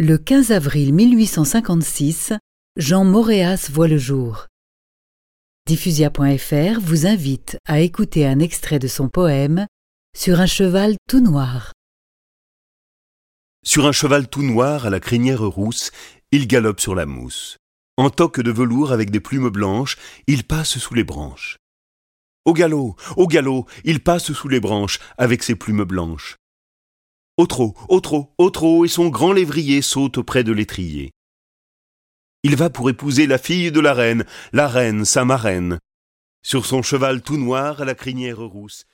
Le 15 avril 1856, Jean Moréas voit le jour. Diffusia.fr vous invite à écouter un extrait de son poème Sur un cheval tout noir. Sur un cheval tout noir à la crinière rousse, il galope sur la mousse. En toque de velours avec des plumes blanches, il passe sous les branches. Au galop, au galop, il passe sous les branches avec ses plumes blanches. Au trot, au trot, au trot, et son grand lévrier saute auprès de l'étrier. Il va pour épouser la fille de la reine, la reine, sa marraine. Sur son cheval tout noir à la crinière rousse,